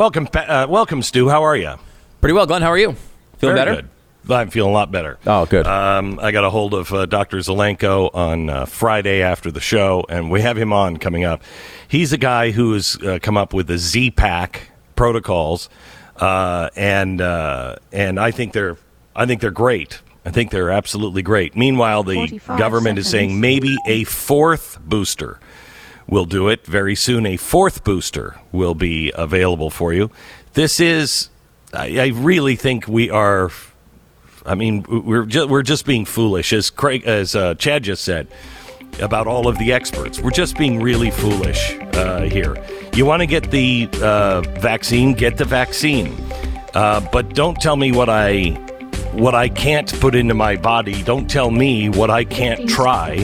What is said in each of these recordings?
Welcome, uh, welcome, Stu. How are you? Pretty well, Glenn. How are you? Feeling Very better? Good. I'm feeling a lot better. Oh, good. Um, I got a hold of uh, Dr. Zelenko on uh, Friday after the show, and we have him on coming up. He's a guy who has uh, come up with the Z Pack protocols, uh, and uh, and I think they're I think they're great. I think they're absolutely great. Meanwhile, the 45 government is saying maybe a fourth booster will do it very soon. A fourth booster will be available for you. This is, I, I really think we are. I mean, we're just, we're just being foolish, as Craig, as uh, Chad just said about all of the experts. We're just being really foolish uh, here. You want to get the uh, vaccine, get the vaccine, uh, but don't tell me what I what I can't put into my body. Don't tell me what I can't try.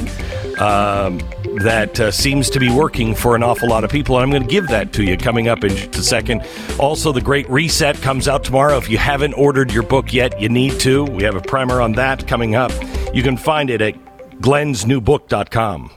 Um, that uh, seems to be working for an awful lot of people. And I'm going to give that to you coming up in just a second. Also, The Great Reset comes out tomorrow. If you haven't ordered your book yet, you need to. We have a primer on that coming up. You can find it at glensnewbook.com.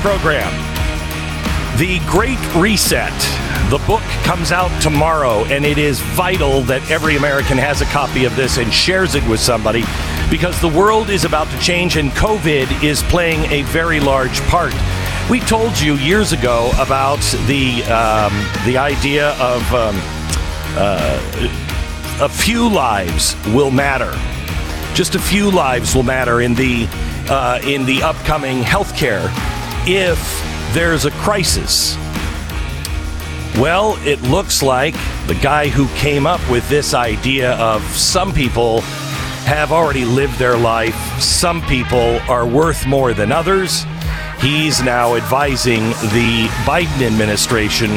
program. The Great Reset. The book comes out tomorrow, and it is vital that every American has a copy of this and shares it with somebody because the world is about to change, and COVID is playing a very large part. We told you years ago about the um, the idea of um, a few lives will matter. Just a few lives will matter in the uh, in the upcoming healthcare if there's a crisis. Well, it looks like the guy who came up with this idea of some people have already lived their life, some people are worth more than others. He's now advising the Biden administration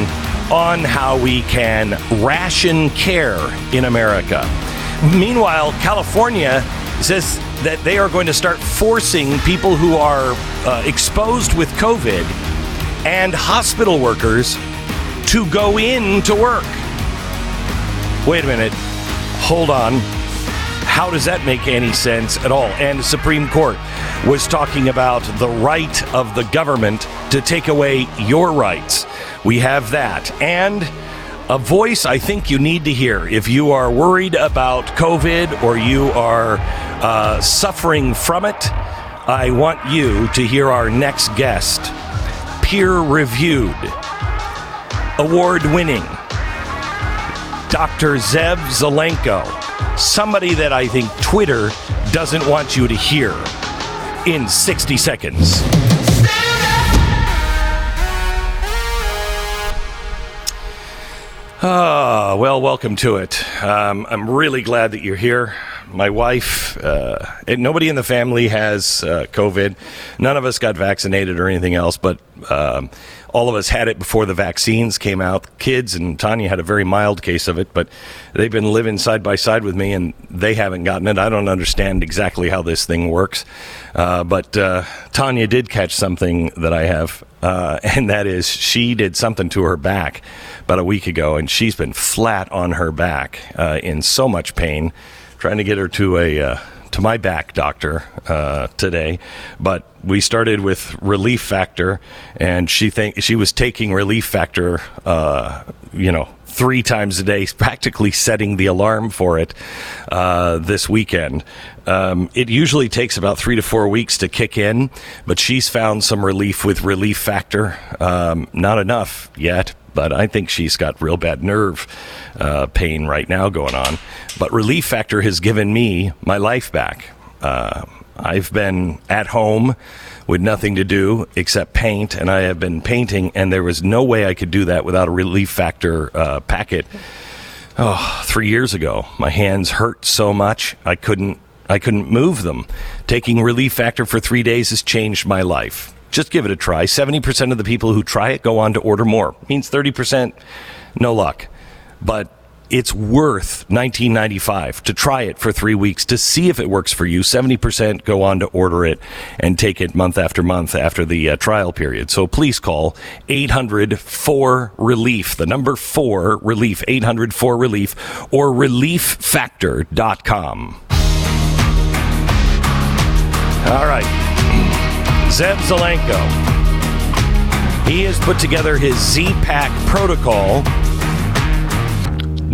on how we can ration care in America. Meanwhile, California says that they are going to start forcing people who are uh, exposed with COVID and hospital workers to go in to work. Wait a minute. Hold on. How does that make any sense at all? And the Supreme Court was talking about the right of the government to take away your rights. We have that. And a voice I think you need to hear if you are worried about COVID or you are uh, suffering from it. I want you to hear our next guest, peer reviewed, award winning, Dr. Zev Zelenko, somebody that I think Twitter doesn't want you to hear in 60 seconds. Ah, well, welcome to it. Um, I'm really glad that you're here. My wife, uh, and nobody in the family has uh, COVID. None of us got vaccinated or anything else, but um, all of us had it before the vaccines came out. Kids and Tania had a very mild case of it, but they've been living side by side with me, and they haven't gotten it. I don't understand exactly how this thing works, uh, but uh, Tania did catch something that I have, uh, and that is she did something to her back about a week ago, and she's been flat on her back uh, in so much pain. Trying to get her to a uh, to my back doctor uh, today, but we started with Relief Factor, and she think she was taking Relief Factor, uh, you know, three times a day, practically setting the alarm for it uh, this weekend. Um, it usually takes about three to four weeks to kick in, but she's found some relief with Relief Factor. Um, not enough yet, but I think she's got real bad nerve uh, pain right now going on. But Relief Factor has given me my life back. Uh, I've been at home with nothing to do except paint, and I have been painting, and there was no way I could do that without a Relief Factor uh, packet. Oh, three years ago, my hands hurt so much I couldn't I couldn't move them. Taking Relief Factor for three days has changed my life. Just give it a try. 70% of the people who try it go on to order more. Means 30% no luck. But it's worth 1995 to try it for three weeks to see if it works for you 70% go on to order it and take it month after month after the uh, trial period so please call 800 4 relief the number 4 relief 800 4 relief or relieffactor.com all right zev zelenko. He has put together his z-pack protocol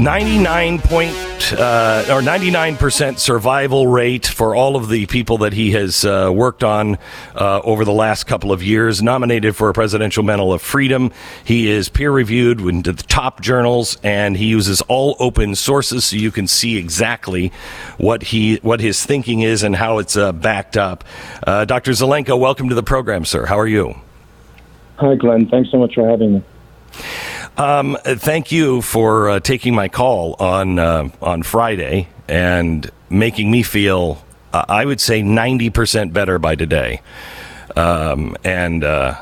99 point uh, or 99% survival rate for all of the people that he has uh, worked on uh, over the last couple of years. Nominated for a Presidential Medal of Freedom. He is peer reviewed into the top journals, and he uses all open sources so you can see exactly what he what his thinking is and how it's uh, backed up. Uh, Dr. Zelenko, welcome to the program, sir. How are you? Hi, Glenn. Thanks so much for having me. Um, thank you for uh, taking my call on uh, on Friday and making me feel, uh, I would say, ninety percent better by today. Um, and uh,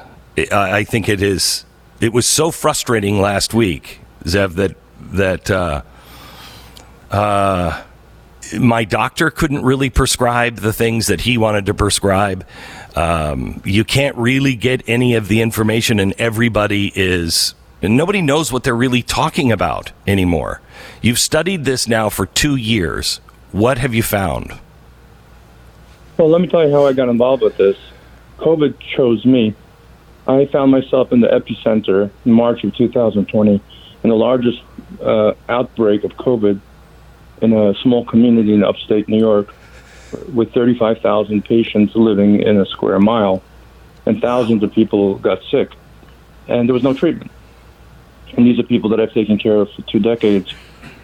I think it is. It was so frustrating last week, Zev, that that uh, uh, my doctor couldn't really prescribe the things that he wanted to prescribe. Um, you can't really get any of the information, and everybody is and nobody knows what they're really talking about anymore. You've studied this now for two years. What have you found? Well, let me tell you how I got involved with this. COVID chose me. I found myself in the epicenter in March of 2020 in the largest uh, outbreak of COVID in a small community in upstate New York with 35,000 patients living in a square mile, and thousands of people got sick, and there was no treatment. And these are people that I've taken care of for two decades,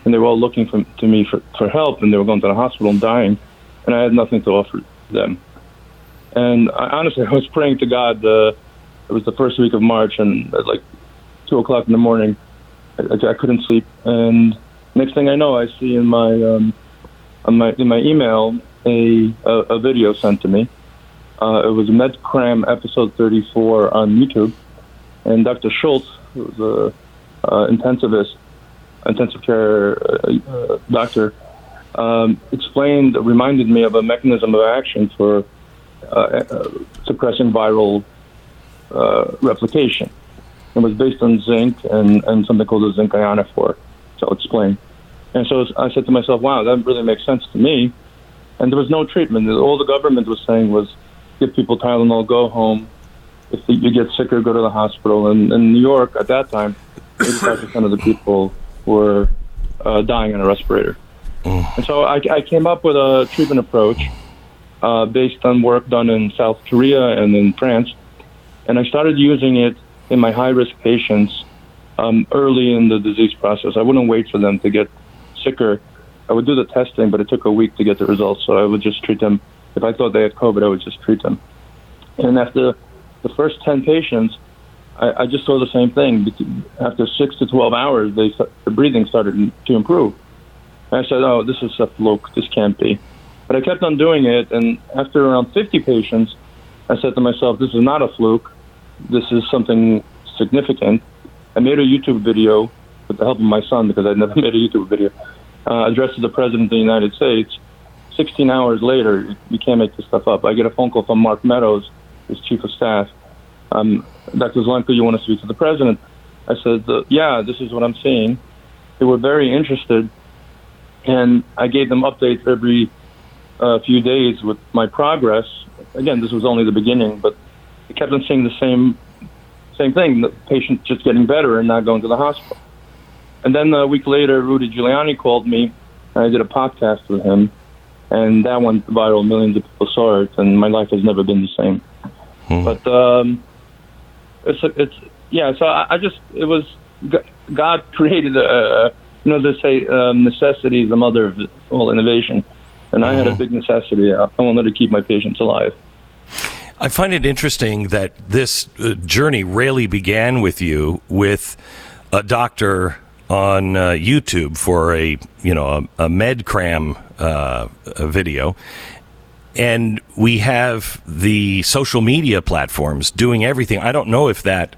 and they were all looking for, to me for, for help, and they were going to the hospital and dying, and I had nothing to offer them. And I, honestly, I was praying to God. Uh, it was the first week of March, and at like two o'clock in the morning, I, I couldn't sleep. And next thing I know, I see in my um, on my in my email a a, a video sent to me. Uh, it was MedCram episode 34 on YouTube, and Dr. Seheult, a uh, intensivist, intensive care uh, uh, doctor, um, explained, reminded me of a mechanism of action for uh, uh, suppressing viral replication. It was based on zinc and, and something called a zinc ionophore. So I'll explain. And so I said to myself, wow, that really makes sense to me. And there was no treatment. All the government was saying was give people Tylenol, go home. If you get sicker, go to the hospital. And in New York at that time, 85% of the people were uh, dying on a respirator. And so I, I came up with a treatment approach uh, based on work done in South Korea and in France. And I started using it in my high risk patients um, early in the disease process. I wouldn't wait for them to get sicker. I would do the testing, but it took a week to get the results. So I would just treat them. If I thought they had COVID, I would just treat them. And after the first 10 patients, I, I just saw the same thing. After six to 12 hours, they, the breathing started to improve. And I said, oh, this is a fluke. This can't be. But I kept on doing it. And after around 50 patients, I said to myself, this is not a fluke. This is something significant. I made a YouTube video with the help of my son because I'd never made a YouTube video uh, addressed to the President of the United States. 16 hours later, you can't make this stuff up. I get a phone call from Mark Meadows, his chief of staff. Um, Dr. Zelenko, you want to speak to the president? I said, yeah, this is what I'm seeing. They were very interested, and I gave them updates every uh, few days with my progress. Again, this was only the beginning, but I kept on seeing the same same thing: the patient just getting better and not going to the hospital. and then a week later, Rudy Giuliani called me, and I did a podcast with him, and that went viral. Millions of people saw it, and my life has never been the same. But um, it's it's yeah. So I, I just it was God created a, a you know they say um, necessity is the mother of all innovation, and I had a big necessity. I I wanted to keep my patients alive. I find it interesting that this uh, journey really began with you with a doctor on uh, YouTube for a you know a, a MedCram uh, a video, and we have the social media platforms doing everything. I don't know if that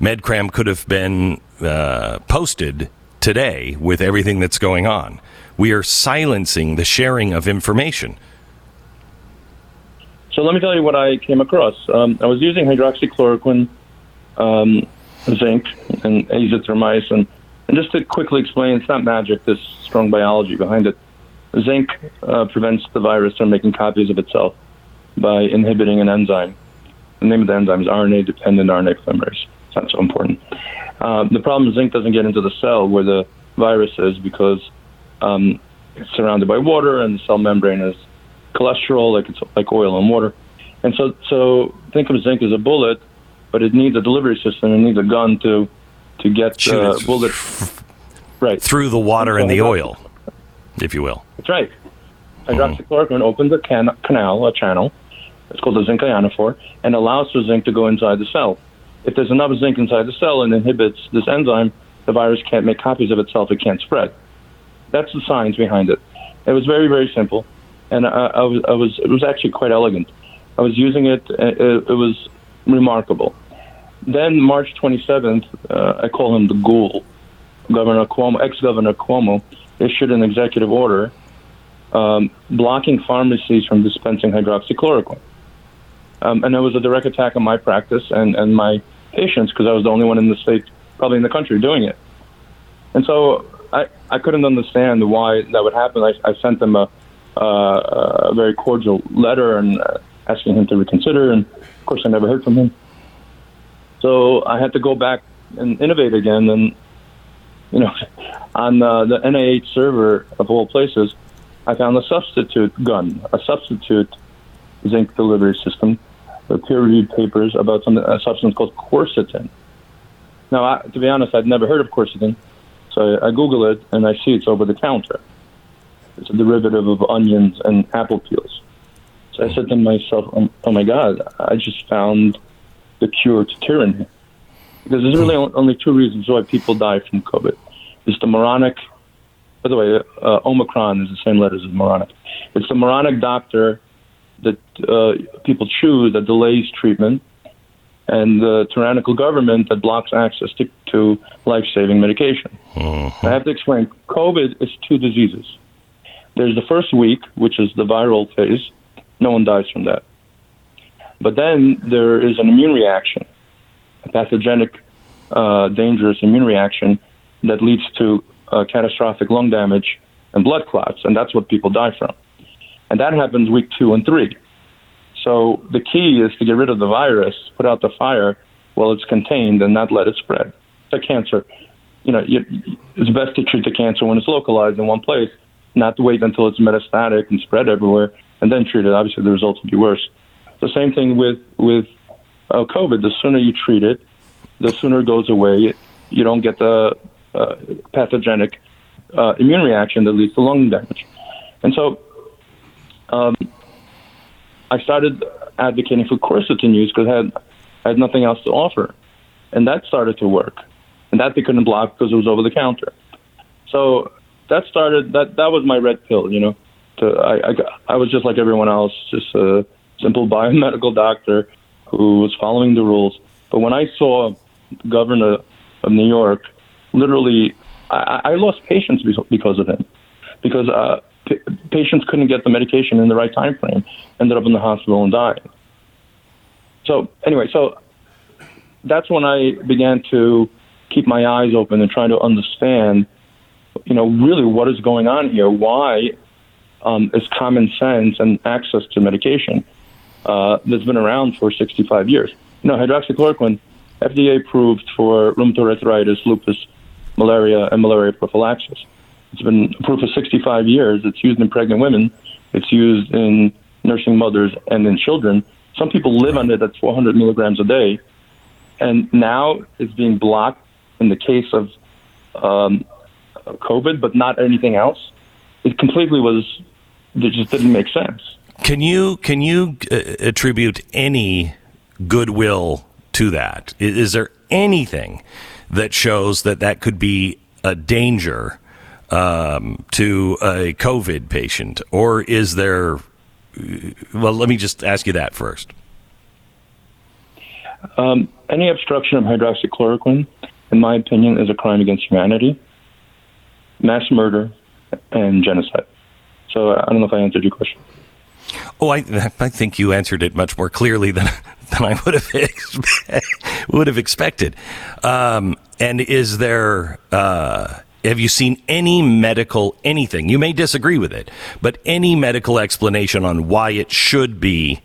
MedCram could have been uh, posted today with everything that's going on. We are silencing the sharing of information. So let me tell you what I came across. Um, I was using hydroxychloroquine, um, zinc, and azithromycin. And just to quickly explain, it's not magic. There's strong biology behind it. Zinc uh, prevents the virus from making copies of itself by inhibiting an enzyme. The name of the enzyme is RNA-dependent RNA polymerase. It's not so important. Uh, the problem is zinc doesn't get into the cell where the virus is because um, it's surrounded by water and the cell membrane is cholesterol, like it's like oil and water. And so, so think of zinc as a bullet, but it needs a delivery system. It needs a gun to to get the it bullet right through the water and the oil, if you will. That's right. Hydroxychloroquine opens a can- canal, a channel. It's called the zinc ionophore, and allows for zinc to go inside the cell. If there's enough zinc inside the cell and inhibits this enzyme, the virus can't make copies of itself. It can't spread. That's the science behind it. It was very, very simple, and I, I, was, I was, it was actually quite elegant. I was using it. uh, It, it was remarkable. Then March 27th, uh, I call him the ghoul. Governor Cuomo, ex-Governor Cuomo, issued an executive order um, blocking pharmacies from dispensing hydroxychloroquine. Um, and it was a direct attack on my practice and, and my patients because I was the only one in the state, probably in the country, doing it. And so I, I couldn't understand why that would happen. I, I sent them a, uh, a very cordial letter and uh, asking him to reconsider. And of course, I never heard from him. So I had to go back and innovate again. And, you know, on uh, the NIH server of all places, I found a substitute gun, a substitute zinc delivery system, the peer-reviewed papers about some a substance called quercetin. Now, I, to be honest, I'd never heard of quercetin, so I, I Google it and I see it's over the counter. It's a derivative of onions and apple peels. So I said to myself, "Oh, oh my God, I just found the cure to tyranny." Because there's really only two reasons why people die from COVID. It's the moronic by the way, uh, Omicron is the same letters as moronic. It's the moronic doctor that uh, people choose that delays treatment, and the tyrannical government that blocks access to, to life-saving medication. I have to explain. COVID is two diseases. There's the first week, which is the viral phase. No one dies from that. But then there is an immune reaction, pathogenic, uh, dangerous immune reaction that leads to uh, catastrophic lung damage and blood clots, and that's what people die from. And that happens week two and three. So the key is to get rid of the virus, put out the fire while it's contained, and not let it spread. Like cancer. You know, it's best to treat the cancer when it's localized in one place, not to wait until it's metastatic and spread everywhere, and then treat it. Obviously, the results will be worse. The same thing with with uh, COVID. The sooner you treat it, the sooner it goes away. You don't get the uh, pathogenic uh, immune reaction that leads to lung damage. And so um, I started advocating for quercetin use because I had, I had nothing else to offer. And that started to work. And that they couldn't block because it was over the counter. So that started, that, that was my red pill, you know. To, I, I, I was just like everyone else, just a simple biomedical doctor who was following the rules. But when I saw the governor of New York literally, I, I lost patients because- because of him, because uh, p- patients couldn't get the medication in the right time frame, ended up in the hospital and died. So anyway, so that's when I began to keep my eyes open and trying to understand, you know, really what is going on here. Why um, is common sense and access to medication uh, that's been around for 65 years? You know, hydroxychloroquine, FDA approved for rheumatoid arthritis, lupus, malaria and malaria prophylaxis. It's been approved for 65 years. It's used in pregnant women. It's used in nursing mothers and in children. Some people live on it at 400 milligrams a day, and now it's being blocked in the case of um, COVID, but not anything else. It completely was. It just didn't make sense. Can you can you uh, attribute any goodwill to that? Is there anything that shows that that could be a danger um, to a COVID patient, or is there? Well, let me just ask you that first. Um, any obstruction of hydroxychloroquine, in my opinion, is a crime against humanity, mass murder, and genocide. So I don't know if I answered your question. Oh, I, I think you answered it much more clearly than than I would have expect, would have expected. Um, and is there? Uh, have you seen any medical anything? You may disagree with it, but any medical explanation on why it should be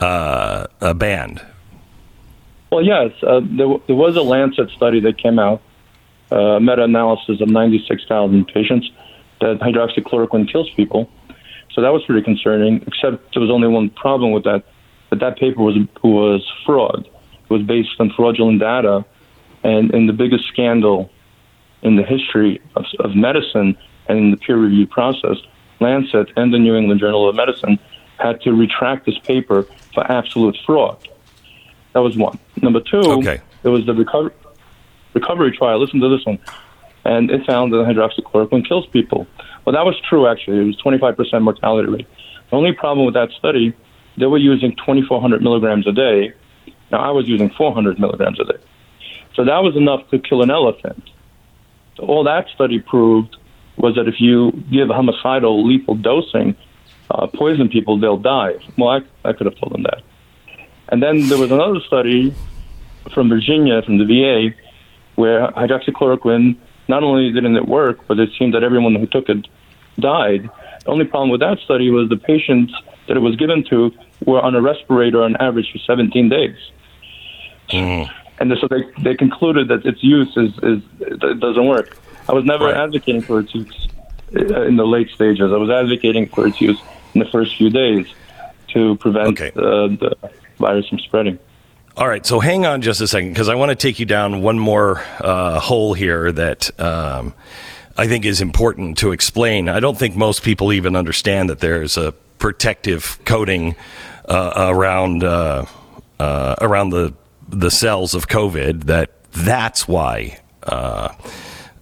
uh, banned? Well, yes, uh, there, there was a Lancet study that came out, uh, meta-analysis of 96,000 patients, that hydroxychloroquine kills people. So that was pretty concerning. Except there was only one problem with that: that that paper was was fraud. It was based on fraudulent data, and in the biggest scandal in the history of, of medicine and in the peer review process, Lancet and the New England Journal of Medicine had to retract this paper for absolute fraud. That was one. Number two, Okay. there was the recovery recovery trial. Listen to this one, and it found that hydroxychloroquine kills people. Well, that was true actually. It was 25% mortality rate. The only problem with that study, they were using 2,400 milligrams a day. Now I was using 400 milligrams a day, so that was enough to kill an elephant. So all that study proved was that if you give homicidal lethal dosing, uh, poison people, they'll die. Well, I, I could have told them that. And then there was another study from Virginia, from the VA, where hydroxychloroquine not only didn't it work, but it seemed that everyone who took it died. The only problem with that study was the patients that it was given to were on a respirator on average for 17 days. And so they, they concluded that its use is, is it doesn't work. I was never Right. advocating for its use uh, in the late stages. I was advocating for its use in the first few days to prevent Okay. uh, the virus from spreading. All right, so hang on just a second because I want to take you down one more uh, hole here that um, I think is important to explain. I don't think most people even understand that there's a protective coating uh, around uh, uh, around the the cells of COVID. That that's why. Uh,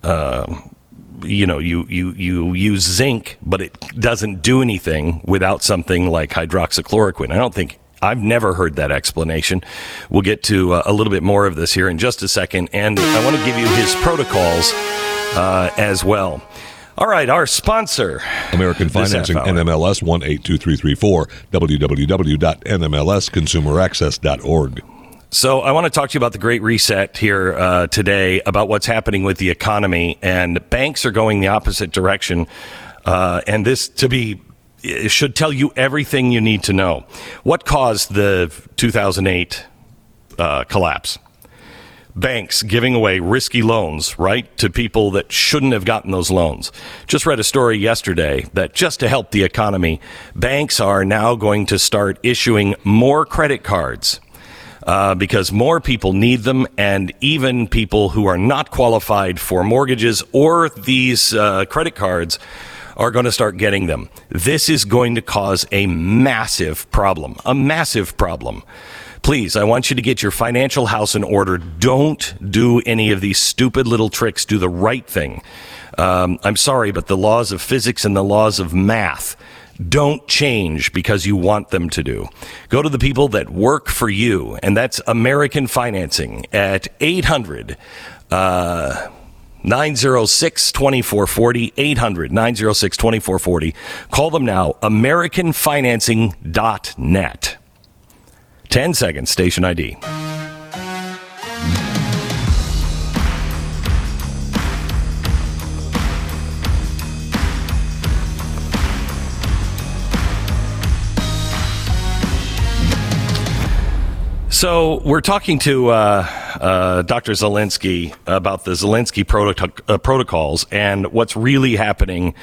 um, you know, you, you, you use zinc, but it doesn't do anything without something like hydroxychloroquine. I don't think I've never heard that explanation. We'll get to uh, a little bit more of this here in just a second, and I want to give you his protocols uh, as well. All right, our sponsor, American Financing. NMLS 182334, www.nmlsconsumeraccess.org. So I want to talk to you about the Great Reset here uh, today, about what's happening with the economy, and banks are going the opposite direction. Uh, and this to be it should tell you everything you need to know. What caused the 2008 uh, collapse? Banks giving away risky loans, right, to people that shouldn't have gotten those loans. Just read a story yesterday that just to help the economy, banks are now going to start issuing more credit cards uh, because more people need them, and even people who are not qualified for mortgages or these uh, credit cards are going to start getting them. This is going to cause a massive problem, a massive problem. Please, I want you to get your financial house in order. Don't do any of these stupid little tricks. Do the right thing. Um, I'm sorry, but the laws of physics and the laws of math don't change because you want them to do. Go to the people that work for you, and that's American Financing at 800 uh, 906 2440. 800 906 2440. Call them now, AmericanFinancing.net. 10 seconds, station ID. So we're talking to uh, uh, Dr. Zelensky about the Zelensky uh, protocols and what's really happening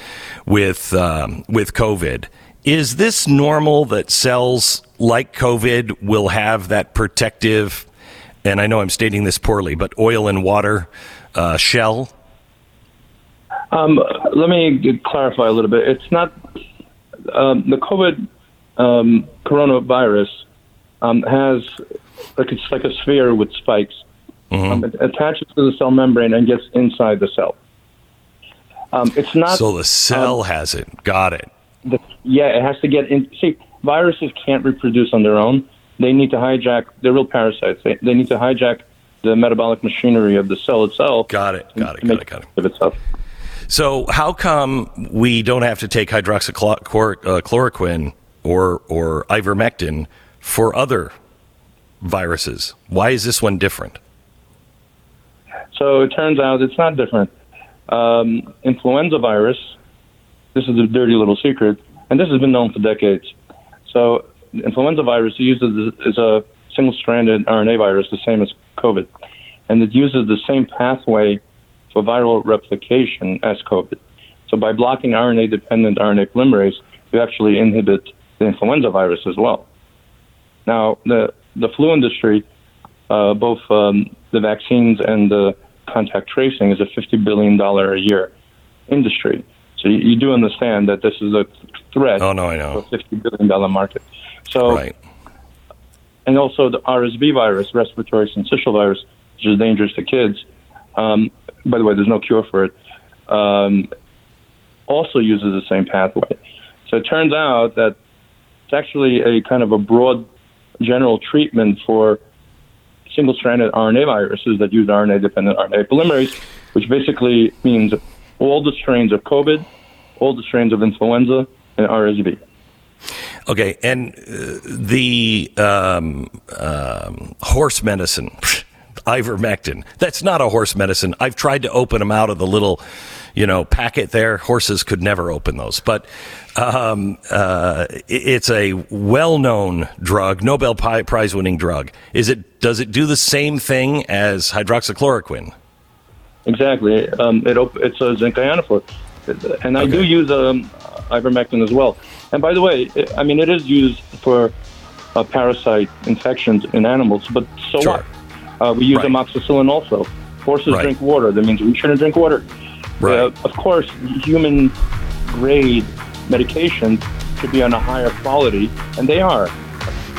with um, with COVID. Is this normal that cells like COVID will have that protective? And I know I'm stating this poorly, but oil and water uh, shell. Um, let me clarify a little bit. It's not um, the COVID um, coronavirus um, has like it's like a sphere with spikes. Um, it attaches to the cell membrane and gets inside the cell. Um, it's not So the cell has it. Got it. the, yeah, it has to get in. See, viruses can't reproduce on their own. They need to hijack. They're real parasites. They, they need to hijack the metabolic machinery of the cell itself. Got it. Got it. Got it. Got it. Of itself. So how come we don't have to take hydroxychloroquine uh, or or ivermectin for other viruses? Why is this one different? So it turns out it's not different. Um, influenza virus. This is a dirty little secret, and this has been known for decades. So influenza virus uses is a single-stranded RNA virus, the same as COVID, and it uses the same pathway for viral replication as COVID. So by blocking RNA-dependent RNA polymerase, you actually inhibit the influenza virus as well. Now, the the flu industry, uh, both um, the vaccines and the contact tracing, is a fifty billion dollar a year industry. So you, you do understand that this is a threat Oh no, I to a know. fifty billion dollar market. So Right. and also the RSV virus, respiratory syncytial virus, which is dangerous to kids. Um, by the way, there's no cure for it. Um, also uses the same pathway. So it turns out that it's actually a kind of a broad general treatment for single-stranded RNA viruses that use RNA-dependent RNA polymerase, which basically means all the strains of COVID, all the strains of influenza, and RSV. Okay, and uh, the um, um, horse medicine, ivermectin. That's not a horse medicine. I've tried to open them out of the little, you know, pack it there. Horses could never open those, but um, uh, it's a well-known drug, Nobel Prize-winning drug. Is it? Does it do the same thing as hydroxychloroquine? Exactly. Um, it op- it's a zinc ionophore. And I do use um, ivermectin as well. And by the way, it, I mean, it is used for uh, parasite infections in animals, but so Sure. what? Uh, we use Right. amoxicillin also. Horses Right. drink water. That means we shouldn't drink water. Right. Uh, of course, human grade medications should be on a higher quality, and they are.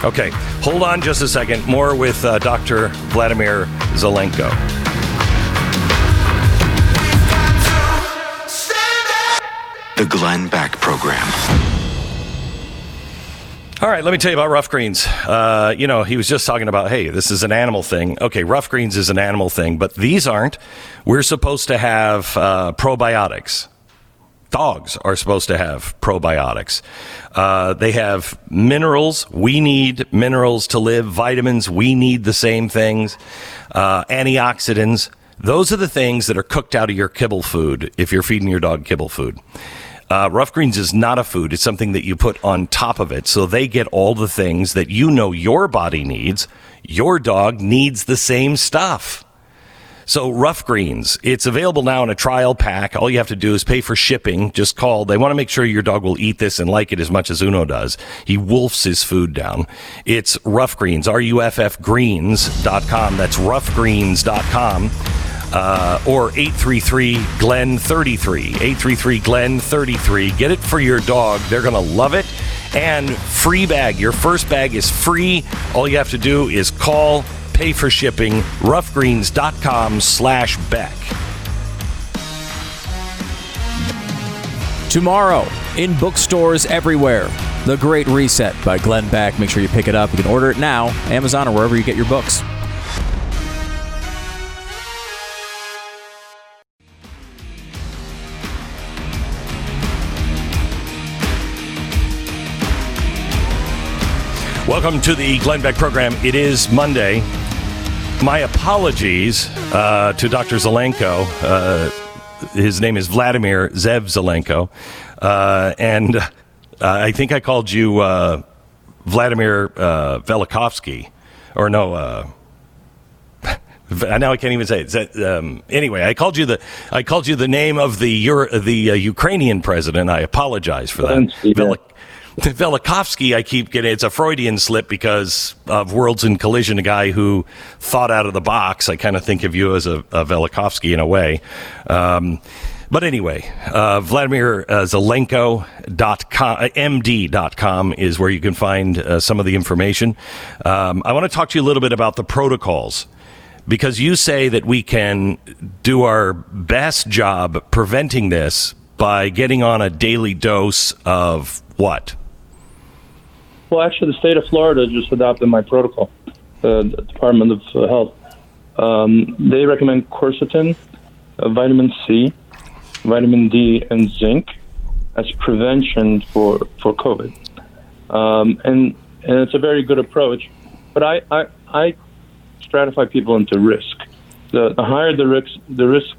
Okay, hold on just a second. More with uh, Dr. Vladimir Zelenko. The Glenn Beck Program. All right, let me tell you about Ruff Greens. Uh, you know, he was just talking about, hey, this is an animal thing. Okay, Ruff Greens is an animal thing, but these aren't. We're supposed to have uh, probiotics. Dogs are supposed to have probiotics. Uh, they have minerals. We need minerals to live. Vitamins. We need the same things. Uh, antioxidants. Those are the things that are cooked out of your kibble food if you're feeding your dog kibble food. Uh, Ruff Greens is not a food. It's something that you put on top of it. So they get all the things that you know your body needs. Your dog needs the same stuff. So Ruff Greens, it's available now in a trial pack. All you have to do is pay for shipping. Just call. They want to make sure your dog will eat this and like it as much as Uno does. He wolfs his food down. It's Ruff Greens, R-U-F-F greens.com. That's ruffgreens.com. Uh, or 833 Glen 33. 833 Glen 33. Get it for your dog. They're going to love it. And free bag. Your first bag is free. All you have to do is call, pay for shipping, ruffgreens.com slash Beck. Tomorrow, in bookstores everywhere, The Great Reset by Glenn Beck. Make sure you pick it up. You can order it now, Amazon or wherever you get your books. Welcome to the Glenn Beck program. It is Monday. My apologies uh, to Dr. Zelenko. Uh, his name is Vladimir Zev Zelenko. Uh, and uh, I think I called you uh, Vladimir uh, Velikovsky. Or no, uh, now I can't even say it. that, um, anyway, I called you the I called you the name of the Euro, the uh, Ukrainian president. I apologize for that. Velikovsky, I keep getting it's a Freudian slip because of Worlds in Collision, a guy who thought out of the box. I kind of think of you as a, a Velikovsky in a way. Um, but anyway, uh, Vladimir uh, Zelenko.com, uh, MD.com is where you can find uh, some of the information. Um, I want to talk to you a little bit about the protocols because you say that we can do our best job preventing this by getting on a daily dose of what? Well, actually, the state of Florida just adopted my protocol. Uh, the Department of uh, Health. Um, they recommend quercetin, uh, vitamin C, vitamin D, and zinc as prevention for for COVID. Um, and and it's a very good approach. But I I, I stratify people into risk. The, the higher the risk, the risk,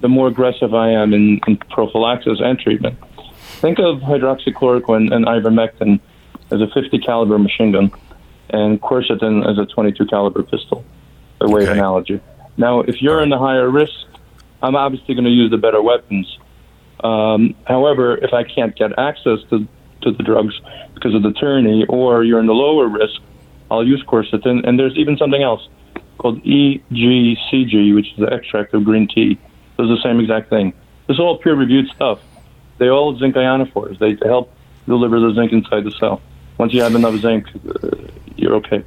the more aggressive I am in, in prophylaxis and treatment. Think of hydroxychloroquine and ivermectin as a 50 caliber machine gun, and quercetin as a 22 caliber pistol, by way of analogy. Now, if you're in the higher risk, I'm obviously going to use the better weapons. Um, however, if I can't get access to, to the drugs because of the tyranny, or you're in the lower risk, I'll use quercetin. And there's even something else called EGCG, which is the extract of green tea. Does the same exact thing. This is all peer-reviewed stuff. They all zinc ionophores. They help deliver the zinc inside the cell. Once you have enough zinc, uh, you're okay.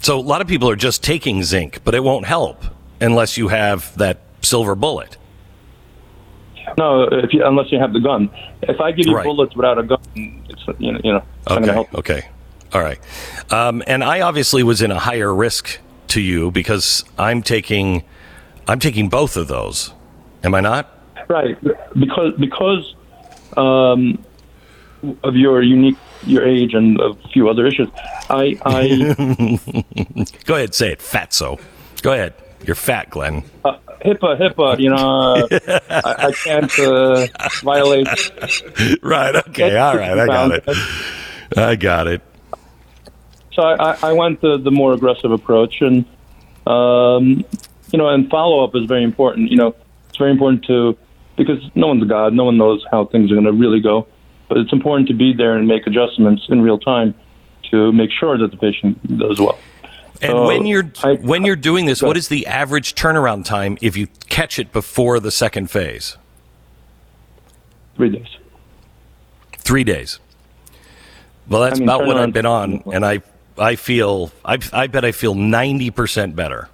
So a lot of people are just taking zinc, but it won't help unless you have that silver bullet. No, if you, unless you have the gun. If I give you Right. bullets without a gun, it's you know, you know it's not going to Okay. help. Okay. All right. Um, and I obviously was in a higher risk to you because I'm taking I'm taking both of those. Am I not? Right, because because um, of your unique your age and a few other issues. I I Go ahead, say it, fatso. Go ahead. You're fat, Glenn. uh, HIPAA HIPAA. You know, uh, I, I can't uh, violate. Right. Okay. All right. I got it. I got it. So I, I- I went the, the more aggressive approach, and um, you know, and follow up is very important. You know, it's very important to because no one's a God, no one knows how things are going to really go, but it's important to be there and make adjustments in real time to make sure that the patient does well. And So when you're I- when you're doing this, what is the average turnaround time if you catch it before the second phase? Three days. Three days. Well, that's I mean, about what I've been on, and I I feel I I bet I feel ninety percent better.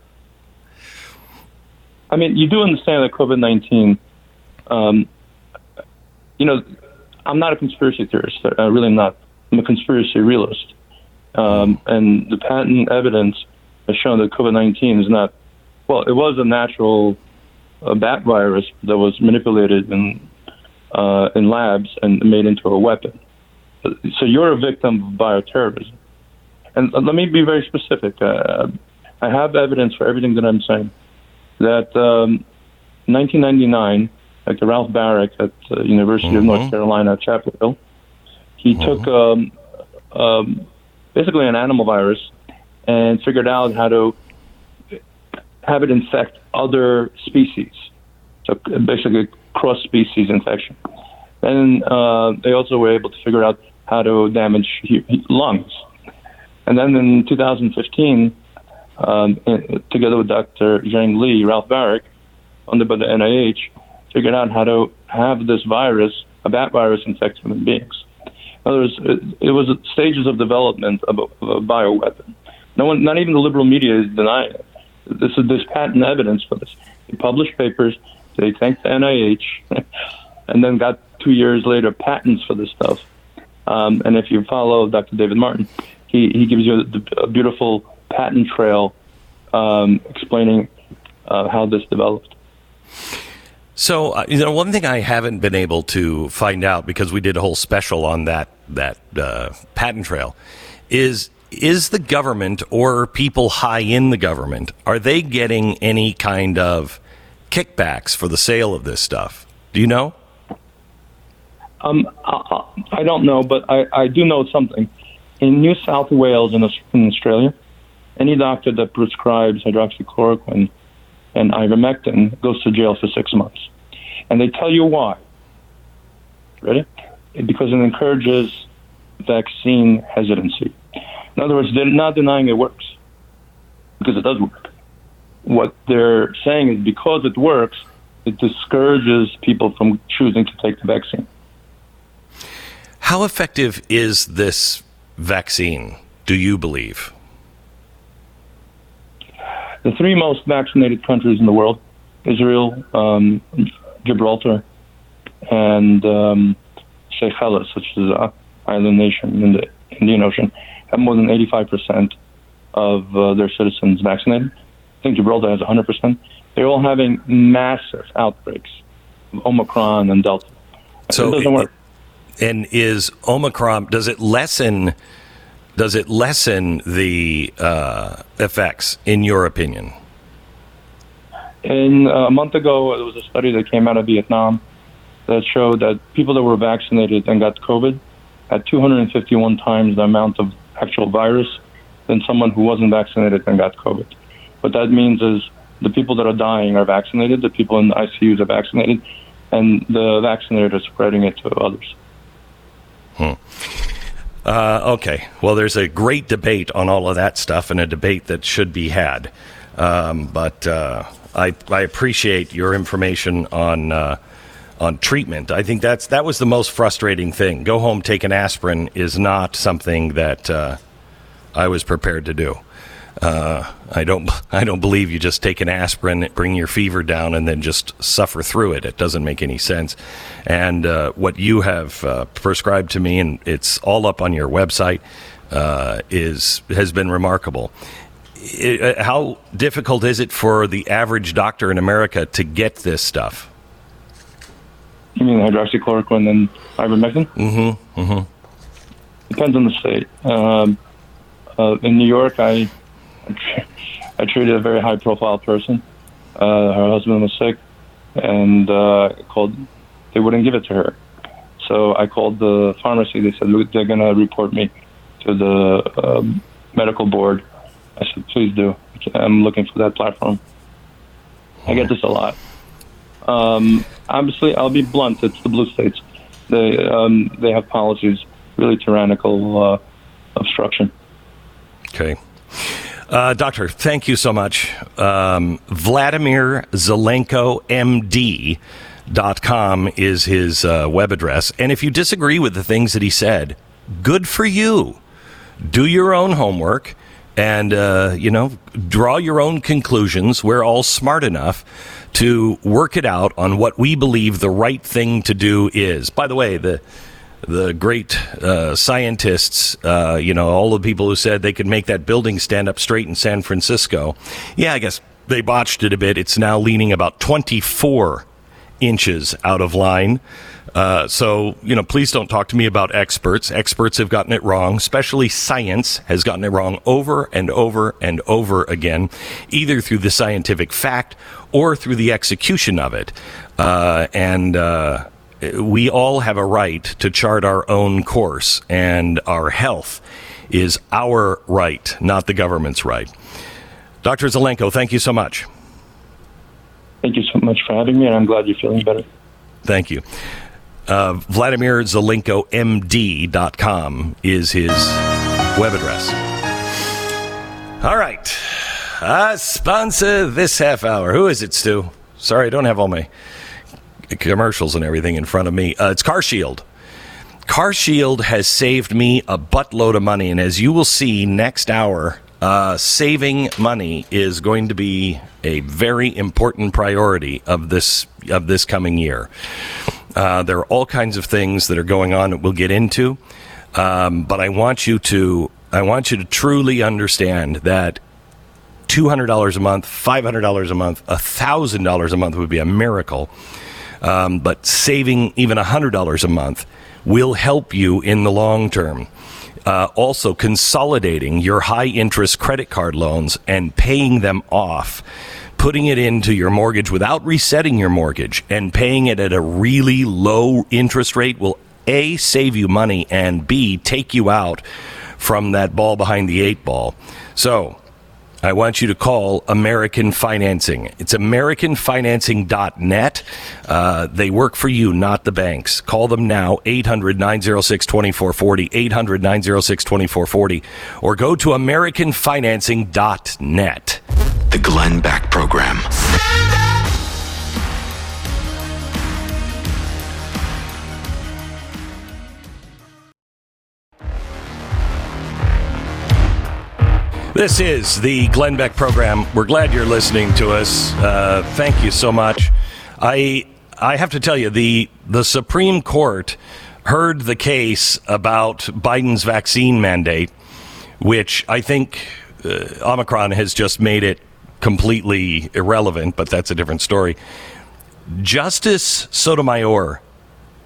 I mean, you do understand that COVID nineteen. Um, you know, I'm not a conspiracy theorist. I really am not. I'm a conspiracy realist. Um, and the patent evidence has shown that COVID nineteen is not. Well, it was a natural uh, bat virus that was manipulated in uh, in labs and made into a weapon. So you're a victim of bioterrorism. And let me be very specific. Uh, I have evidence for everything that I'm saying that um, 1999, Dr. Ralph Baric at the University of North Carolina, Chapel Hill, he took um, um, basically an animal virus and figured out how to have it infect other species. So basically, cross species infection. And uh, they also were able to figure out how to damage lungs. And then in 2015, um, together with Dr. Zhang Li, Ralph Baric, funded by the NIH, figured out how to have this virus, a bat virus, infect human beings. In other words, it, was stages of development of a, of a bioweapon. No one, not even the liberal media is denying it. This is this patent evidence for this. They published papers. They thanked the NIH, and then got two years later patents for this stuff. Um, and if you follow Dr. David Martin, he, he gives you a, a beautiful patent trail um, explaining uh, how this developed. So uh, you know, one thing I haven't been able to find out because we did a whole special on that that uh, patent trail is is the government or people high in the government are they getting any kind of kickbacks for the sale of this stuff? Do you know? Um, I, I don't know, but I, I do know something. In New South Wales, in Australia, any doctor that prescribes hydroxychloroquine and ivermectin goes to jail for six months. And they tell you why. Ready? Because it encourages vaccine hesitancy. In other words, they're not denying it works because it does work. What they're saying is because it works, it discourages people from choosing to take the vaccine. How effective is this vaccine, do you believe? The three most vaccinated countries in the world Israel, um, Gibraltar, and um, Seychelles, which is an island nation in the Indian Ocean, have more than 85% of uh, their citizens vaccinated. I think Gibraltar has 100%. They're all having massive outbreaks of Omicron and Delta. So it doesn't work. And is Omicron does it lessen does it lessen the uh, effects in your opinion? In uh, a month ago, there was a study that came out of Vietnam that showed that people that were vaccinated and got COVID had 251 times the amount of actual virus than someone who wasn't vaccinated and got COVID. What that means is the people that are dying are vaccinated, the people in the ICUs are vaccinated, and the vaccinated are spreading it to others. Uh, okay. Well, there's a great debate on all of that stuff, and a debate that should be had. Um, but uh, I, I appreciate your information on uh, on treatment. I think that's that was the most frustrating thing. Go home, take an aspirin is not something that uh, I was prepared to do. Uh, I don't I don't believe you just take an aspirin, bring your fever down, and then just suffer through it. It doesn't make any sense. And uh, what you have uh, prescribed to me, and it's all up on your website, uh, is has been remarkable. It, uh, how difficult is it for the average doctor in America to get this stuff? You mean hydroxychloroquine and ivermectin? Mm-hmm. Mm-hmm. Depends on the state. Um, uh, in New York, I I treated a very high-profile person. Uh, her husband was sick, and uh, called. They wouldn't give it to her, so I called the pharmacy. They said "Look, they're going to report me to the um, medical board. I said, please do. I'm looking for that platform. I get this a lot. Um, obviously, I'll be blunt. It's the blue states. They um, they have policies really tyrannical uh, obstruction. Okay. Uh, doctor, thank you so much. Um, Vladimir Zelenko, MD. Dot com is his uh, web address. And if you disagree with the things that he said, good for you. Do your own homework and, uh, you know, draw your own conclusions. We're all smart enough to work it out on what we believe the right thing to do is. By the way, the the great uh, scientists, uh, you know, all the people who said they could make that building stand up straight in San Francisco. Yeah, I guess they botched it a bit. It's now leaning about 24 inches out of line. Uh, so, you know, please don't talk to me about experts. Experts have gotten it wrong, especially science has gotten it wrong over and over and over again, either through the scientific fact or through the execution of it. Uh, and, uh, we all have a right to chart our own course, and our health is our right, not the government's right. Dr. Zelenko, thank you so much. Thank you so much for having me, and I'm glad you're feeling better. Thank you. Uh, Vladimir Zelenko, MD.com is his web address. All right. Uh, sponsor this half hour. Who is it, Stu? Sorry, I don't have all my commercials and everything in front of me. Uh, it's Car Shield. Car Shield has saved me a buttload of money, and as you will see next hour, uh, saving money is going to be a very important priority of this of this coming year. Uh, there are all kinds of things that are going on that we'll get into, um, but I want you to I want you to truly understand that two hundred dollars a month, five hundred dollars a month, thousand dollars a month would be a miracle. Um, but saving even $100 a month will help you in the long term. Uh, also, consolidating your high interest credit card loans and paying them off, putting it into your mortgage without resetting your mortgage and paying it at a really low interest rate will A, save you money, and B, take you out from that ball behind the eight ball. So, I want you to call American Financing. It's AmericanFinancing.net. Uh, they work for you, not the banks. Call them now, 800 906 2440, 800 906 2440, or go to AmericanFinancing.net. The Glenn Beck Program. This is the Glenn Beck program. We're glad you're listening to us. Uh, thank you so much. I I have to tell you the the Supreme Court heard the case about Biden's vaccine mandate, which I think uh, Omicron has just made it completely irrelevant. But that's a different story. Justice Sotomayor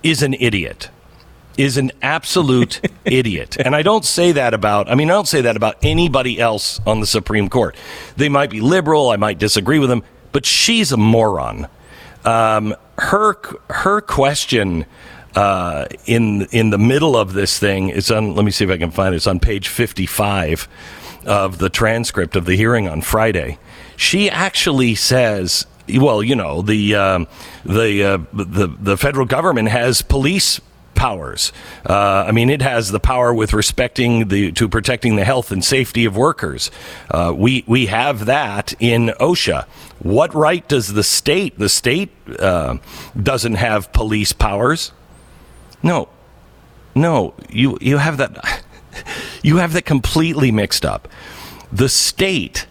is an idiot is an absolute idiot. And I don't say that about, I mean, I don't say that about anybody else on the Supreme Court. They might be liberal, I might disagree with them, but she's a moron. Um, her, her question uh, in, in the middle of this thing is on, let me see if I can find it, it's on page 55 of the transcript of the hearing on Friday. She actually says, well, you know, the, um, the, uh, the, the federal government has police powers. Uh, I mean, it has the power with respecting the to protecting the health and safety of workers. Uh, we we have that in OSHA. What right does the state? The state uh, doesn't have police powers. No, no. You you have that. You have that completely mixed up. The state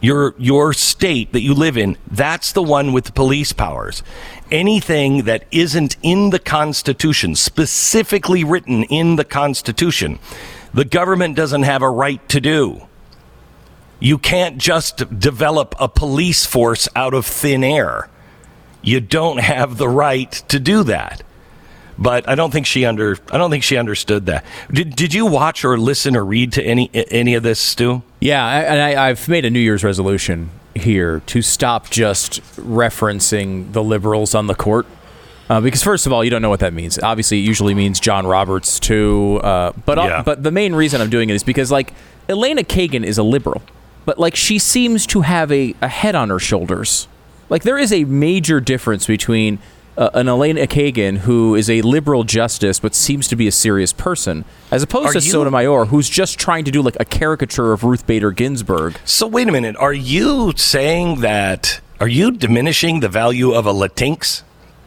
your your state that you live in that's the one with the police powers anything that isn't in the constitution specifically written in the constitution the government doesn't have a right to do you can't just develop a police force out of thin air you don't have the right to do that but I don't think she under I don't think she understood that. Did, did you watch or listen or read to any any of this, Stu? Yeah, I- and I, I've made a New Year's resolution here to stop just referencing the liberals on the court. Uh, because first of all, you don't know what that means. Obviously, it usually means John Roberts too. Uh, but Yeah. but the main reason I'm doing it is because like Elena Kagan is a liberal, but like she seems to have a, a head on her shoulders. Like there is a major difference between uh, an Elena Kagan who is a liberal justice but seems to be a serious person, as opposed Are to you- Sotomayor who's just trying to do like a caricature of Ruth Bader Ginsburg. So wait a minute. Are you saying that? Are you diminishing the value of a Latinx?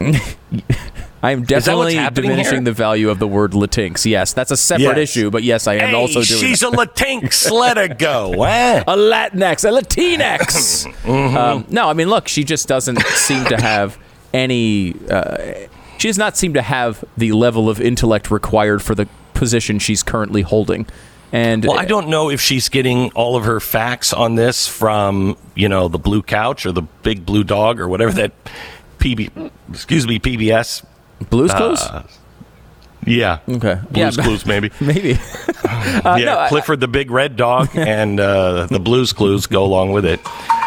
I am definitely diminishing here? the value of the word Latinx. Yes, that's a separate Yes. issue, but yes, I am Hey, also doing she's that. a Latinx. Let her go. eh? a Latinx, a Latinx. Mm-hmm. um, no, I mean, look, she just doesn't seem to have any. Uh, she does not seem to have the level of intellect required for the position she's currently holding. And Well, I don't know if she's getting all of her facts on this from you know the blue couch or the big blue dog or whatever that PB excuse me PBS. Blues Clues. Yeah. okay, Blues yeah, Clues maybe. maybe. Uh, yeah, no, I- Clifford the Big Red Dog and uh, the Blues Clues go along with it.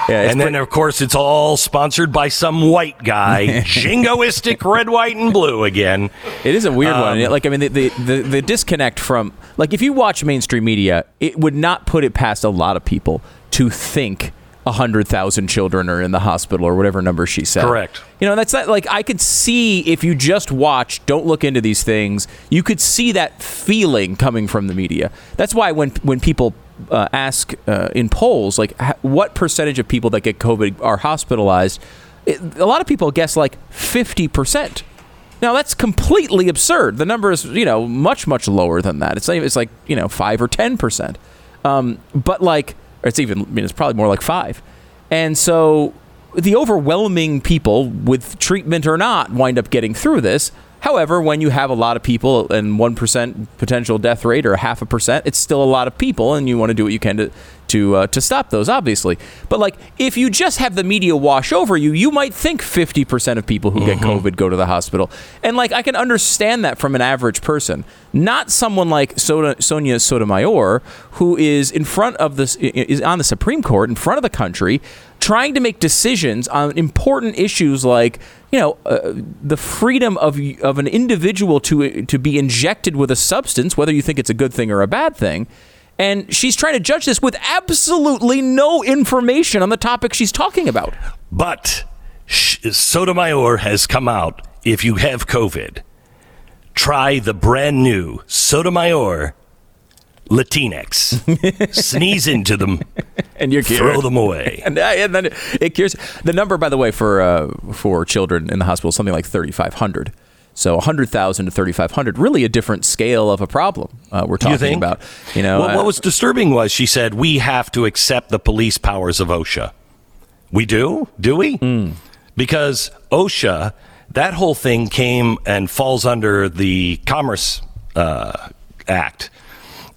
Yeah, and then, of course, it's all sponsored by some white guy, jingoistic red, white, and blue again. It is a weird Um, one. Like I mean, the, the the the disconnect from like if you watch mainstream media, it would not put it past a lot of people to think hundred thousand children are in the hospital or whatever number she said. Correct. You know, that's not like I could see if you just watch, don't look into these things. You could see that feeling coming from the media. That's why when when people uh, ask uh, in polls like h- what percentage of people that get COVID are hospitalized, it, a lot of people guess like fifty percent. Now that's completely absurd. The number is, you know, much much lower than that. It's it's like you know five or ten percent. Um, but like it's even I mean it's probably more like five. And so the overwhelming people with treatment or not wind up getting through this. However, when you have a lot of people and one percent potential death rate or half a percent, it's still a lot of people, and you want to do what you can to to uh, to stop those, obviously. But like, if you just have the media wash over you, you might think fifty percent of people who get COVID go to the hospital, and like I can understand that from an average person, not someone like Soda, Sonia Sotomayor, who is in front of this is on the Supreme Court in front of the country, trying to make decisions on important issues like you know uh, the freedom of of an individual to to be injected with a substance, whether you think it's a good thing or a bad thing. And she's trying to judge this with absolutely no information on the topic she's talking about. But Sotomayor has come out. If you have COVID, try the brand new Sotomayor Latinx. Sneeze into them, And you're throw them away. and, uh, and then it cures the number by the way for uh, for children in the hospital is something like 3500 so 100000 to 3500 really a different scale of a problem uh, we're Do you talking about you know Well, uh, what was disturbing was she said we have to accept the police powers of OSHA. We do, do we? Hmm. Because OSHA, that whole thing came and falls under the Commerce uh, Act,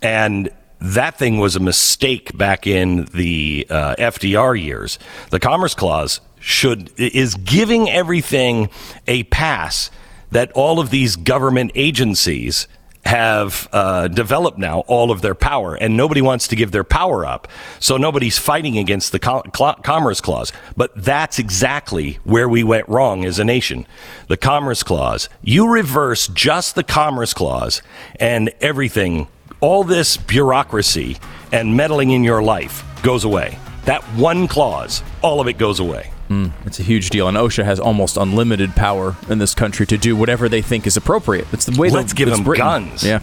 and that thing was a mistake back in the uh, FDR years. The Commerce Clause should is giving everything a pass that all of these government agencies have uh, developed now all of their power, and nobody wants to give their power up. So nobody's fighting against the Commerce Clause. But that's exactly where we went wrong as a nation. The Commerce Clause. You reverse just the Commerce Clause, and everything, all this bureaucracy and meddling in your life goes away. That one clause, all of it goes away. Hmm, it's a huge deal and OSHA has almost unlimited power in this country to do whatever they think is appropriate it's the way Let's the, give them written. guns. yeah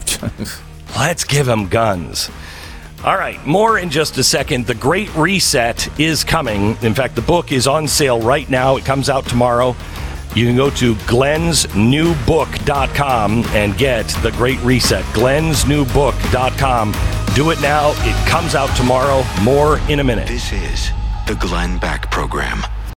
Let's give them guns. All right, more in just a second. The Great Reset is coming. In fact, the book is on sale right now. It comes out tomorrow. You can go to glensnewbook.com and get The Great Reset. glensnewbook.com. Do it now. It comes out tomorrow. More in a minute. This is the Glenn Beck Program.